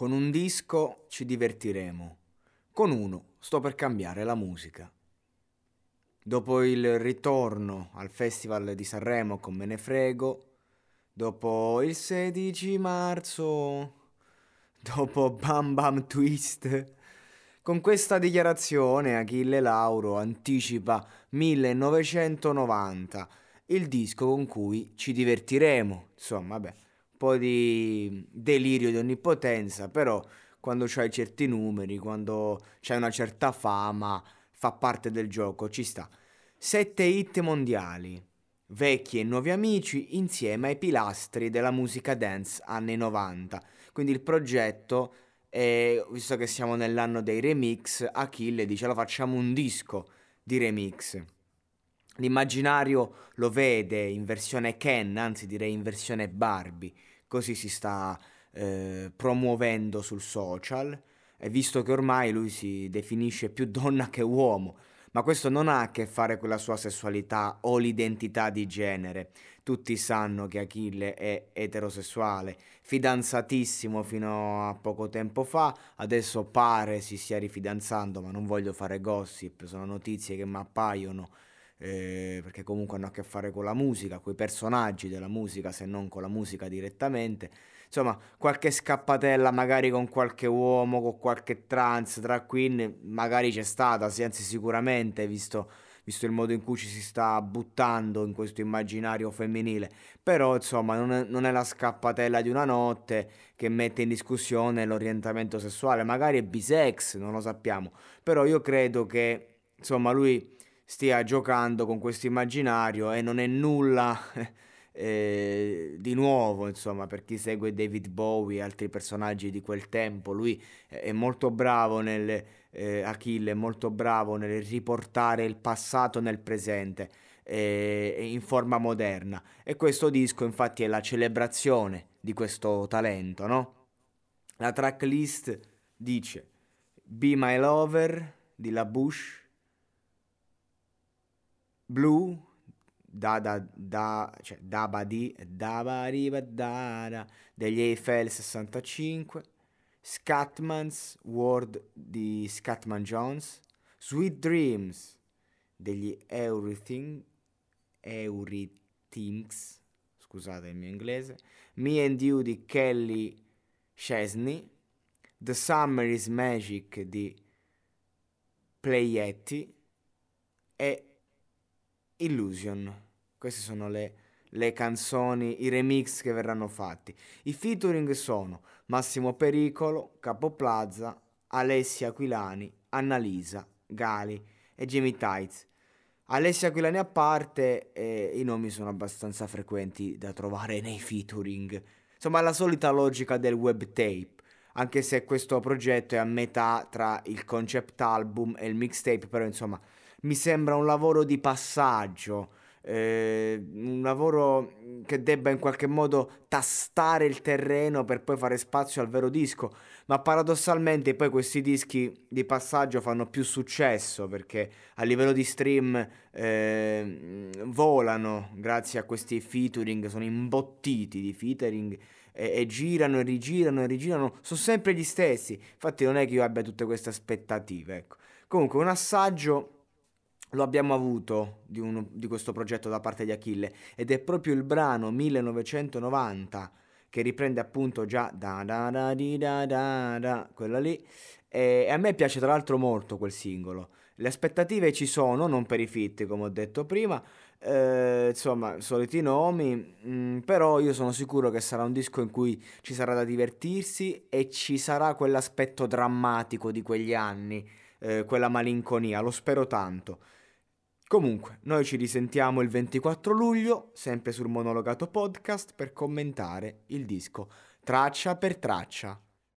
Con un disco ci divertiremo. Con uno sto per cambiare la musica. Dopo il ritorno al Festival di Sanremo con Me ne frego, dopo il 16 marzo, dopo Bam Bam Twist, con questa dichiarazione Achille Lauro anticipa 1990, il disco con cui ci divertiremo. Insomma, vabbè, po' di delirio di onnipotenza, però quando c'hai certi numeri, quando c'hai una certa fama, fa parte del gioco, ci sta. Sette hit mondiali, vecchi e nuovi amici insieme ai pilastri della musica dance anni 90. Quindi il progetto, è, visto che siamo nell'anno dei remix, Achille dice lo facciamo un disco di remix. L'immaginario lo vede in versione Ken, anzi direi in versione Barbie, così si sta eh, promuovendo sul social, e visto che ormai lui si definisce più donna che uomo, ma questo non ha a che fare con la sua sessualità o l'identità di genere. Tutti sanno che Achille è eterosessuale, fidanzatissimo fino a poco tempo fa, adesso pare si stia rifidanzando, ma non voglio fare gossip, sono notizie che mi appaiono eh, perché comunque hanno a che fare con la musica, con i personaggi della musica, se non con la musica direttamente. Insomma, qualche scappatella magari con qualche uomo, con qualche trans, drag queen, magari c'è stata, anzi sicuramente, visto, visto il modo in cui ci si sta buttando in questo immaginario femminile. Però, insomma, non è, non è la scappatella di una notte che mette in discussione l'orientamento sessuale. Magari è bisex, non lo sappiamo. Però io credo che, insomma, lui stia giocando con questo immaginario e non è nulla eh, di nuovo, insomma, per chi segue David Bowie e altri personaggi di quel tempo, lui è molto bravo nel eh, Achille è molto bravo nel riportare il passato nel presente eh, in forma moderna e questo disco infatti è la celebrazione di questo talento, no? La tracklist dice Be My Lover di La Bush Blue da da da cioè da badi da bariba da da degli Eiffel 65 Scatman's World di Scatman Jones Sweet Dreams degli Everything Eurythmics scusate il mio inglese Me and You di Kelly Chesney The Summer is Magic di Playetti e Illusion. Queste sono le, le canzoni, i remix che verranno fatti. I featuring sono Massimo Pericolo, Capo Plaza, Alessia Aquilani, Annalisa, Gali e Jimmy Tights. Alessia Aquilani a parte, eh, i nomi sono abbastanza frequenti da trovare nei featuring. Insomma, la solita logica del web tape, anche se questo progetto è a metà tra il concept album e il mixtape, però insomma mi sembra un lavoro di passaggio, eh, un lavoro che debba in qualche modo tastare il terreno per poi fare spazio al vero disco, ma paradossalmente poi questi dischi di passaggio fanno più successo perché a livello di stream eh, volano grazie a questi featuring, sono imbottiti di featuring e, e, girano e rigirano e rigirano, sono sempre gli stessi, infatti non è che io abbia tutte queste aspettative, ecco. Comunque un assaggio lo abbiamo avuto di, uno, di, questo progetto da parte di Achille ed è proprio il brano 1990 che riprende appunto già da da da di da da da quella lì. E, e a me piace tra l'altro molto quel singolo. Le aspettative ci sono non per i fit come ho detto prima eh, insomma soliti nomi mh, mm, però io sono sicuro che sarà un disco in cui ci sarà da divertirsi e ci sarà quell'aspetto drammatico di quegli anni eh, quella malinconia lo spero tanto Comunque, noi ci risentiamo il 24 luglio, sempre sul Monologato Podcast, per commentare il disco traccia per traccia.